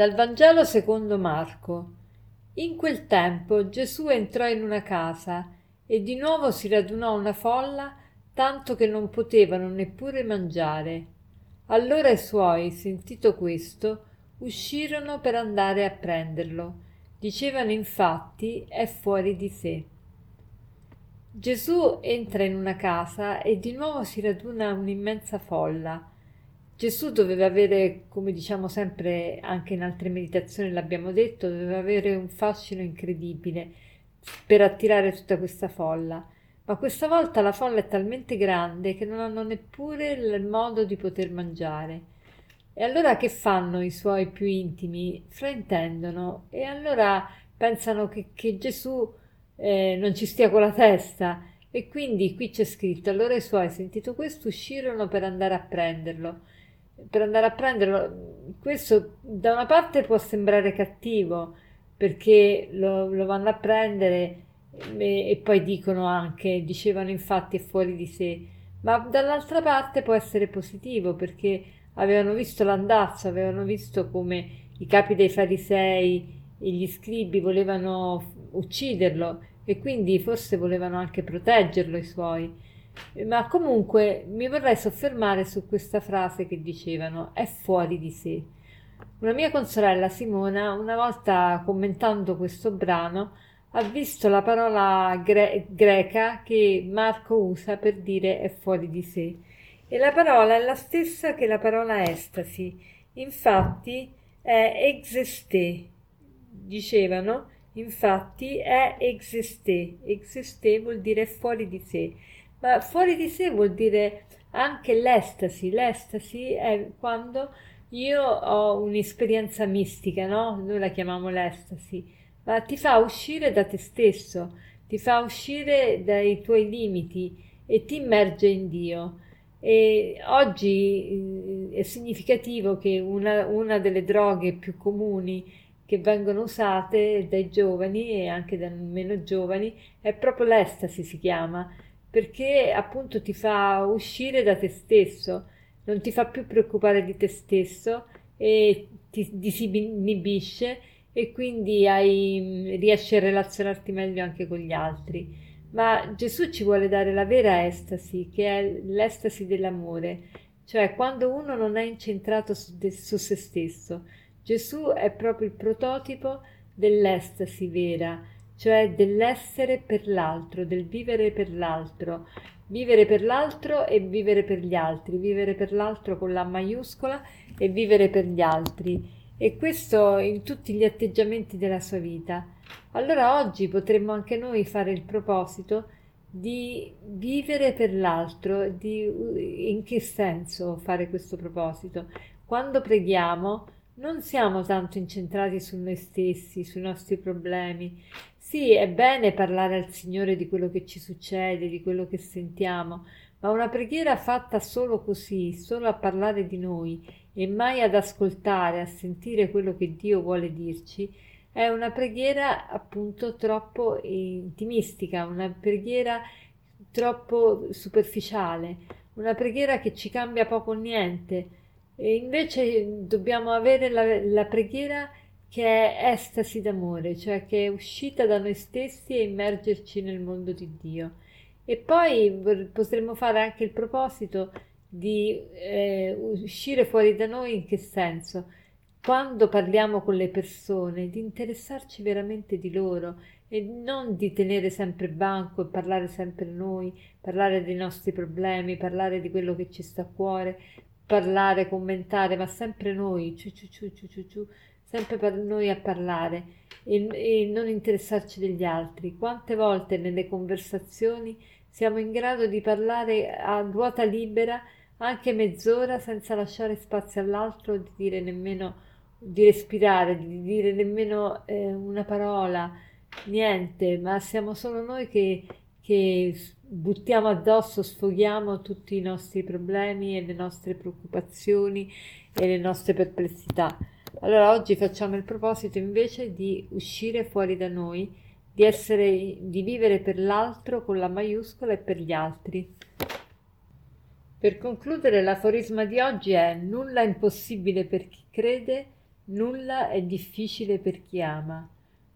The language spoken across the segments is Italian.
Dal Vangelo secondo Marco. In quel tempo Gesù entrò in una casa e di nuovo si radunò una folla tanto che non potevano neppure mangiare. Allora i suoi, sentito questo, uscirono per andare a prenderlo. Dicevano infatti è fuori di sé. Gesù entra in una casa e di nuovo si raduna un'immensa folla Gesù doveva avere, come diciamo sempre anche in altre meditazioni l'abbiamo detto, doveva avere un fascino incredibile per attirare tutta questa folla. Ma questa volta la folla è talmente grande che non hanno neppure il modo di poter mangiare. E allora che fanno i suoi più intimi? Fraintendono e allora pensano che, che Gesù eh, non ci stia con la testa. E quindi qui c'è scritto: allora i suoi, sentito questo, uscirono per andare a prenderlo per andare a prenderlo. Questo da una parte può sembrare cattivo perché lo, lo vanno a prendere e, e, poi dicono anche, dicevano infatti è fuori di sé, ma dall'altra parte può essere positivo perché avevano visto l'andazzo, avevano visto come i capi dei farisei e gli scribi volevano ucciderlo e quindi forse volevano anche proteggerlo i suoi ma comunque mi vorrei soffermare su questa frase che dicevano è fuori di sé. Una mia consorella Simona, una volta commentando questo brano, ha visto la parola gre- greca che Marco usa per dire è fuori di sé. E la parola è la stessa che la parola estasi. Infatti è existe. Dicevano, infatti è existe. Existe vuol dire fuori di sé. Ma fuori di sé vuol dire anche l'estasi. L'estasi è quando io ho un'esperienza mistica, no? Noi la chiamiamo l'estasi, ma ti fa uscire da te stesso, ti fa uscire dai tuoi limiti e ti immerge in Dio. E oggi eh, è significativo che una, una delle droghe più comuni che vengono usate dai giovani e anche dai meno giovani è proprio l'estasi si chiama perché appunto ti fa uscire da te stesso, non ti fa più preoccupare di te stesso e ti disinibisce e quindi hai, riesci a relazionarti meglio anche con gli altri. Ma Gesù ci vuole dare la vera estasi, che è l'estasi dell'amore, cioè quando uno non è incentrato su, de, su se stesso. Gesù è proprio il prototipo dell'estasi vera, cioè dell'essere per l'altro, del vivere per l'altro, vivere per l'altro e vivere per gli altri, vivere per l'altro con la maiuscola e vivere per gli altri. E questo in tutti gli atteggiamenti della sua vita. Allora oggi potremmo anche noi fare il proposito di vivere per l'altro, di, in che senso fare questo proposito? Quando preghiamo non siamo tanto incentrati su noi stessi, sui nostri problemi. Sì, è bene parlare al Signore di quello che ci succede, di quello che sentiamo, ma una preghiera fatta solo così, solo a parlare di noi e mai ad ascoltare, a sentire quello che Dio vuole dirci, è una preghiera appunto troppo intimistica, una preghiera troppo superficiale, una preghiera che ci cambia poco o niente. E invece dobbiamo avere la, la preghiera che è estasi d'amore, cioè che è uscita da noi stessi e immergerci nel mondo di Dio. E poi potremmo fare anche il proposito di eh, uscire fuori da noi in che senso? Quando parliamo con le persone, di interessarci veramente di loro e non di tenere sempre banco e parlare sempre noi, parlare dei nostri problemi, parlare di quello che ci sta a cuore, parlare, commentare, ma sempre noi, ciu, ciu, ciu, ciu, ciu, ciu, sempre per noi a parlare e, e non interessarci degli altri. Quante volte nelle conversazioni siamo in grado di parlare a ruota libera anche mezz'ora senza lasciare spazio all'altro, di dire nemmeno di respirare, di dire nemmeno eh, una parola, niente, ma siamo solo noi che, che buttiamo addosso, sfoghiamo tutti i nostri problemi e le nostre preoccupazioni e le nostre perplessità. Allora oggi facciamo il proposito invece di uscire fuori da noi, di essere di vivere per l'altro con la maiuscola e per gli altri. Per concludere l'aforisma di oggi è nulla è impossibile per chi crede, Nulla è difficile per chi ama,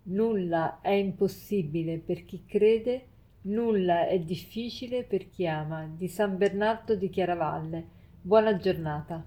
nulla è impossibile per chi crede, nulla è difficile per chi ama. Di San Bernardo di Chiaravalle. Buona giornata.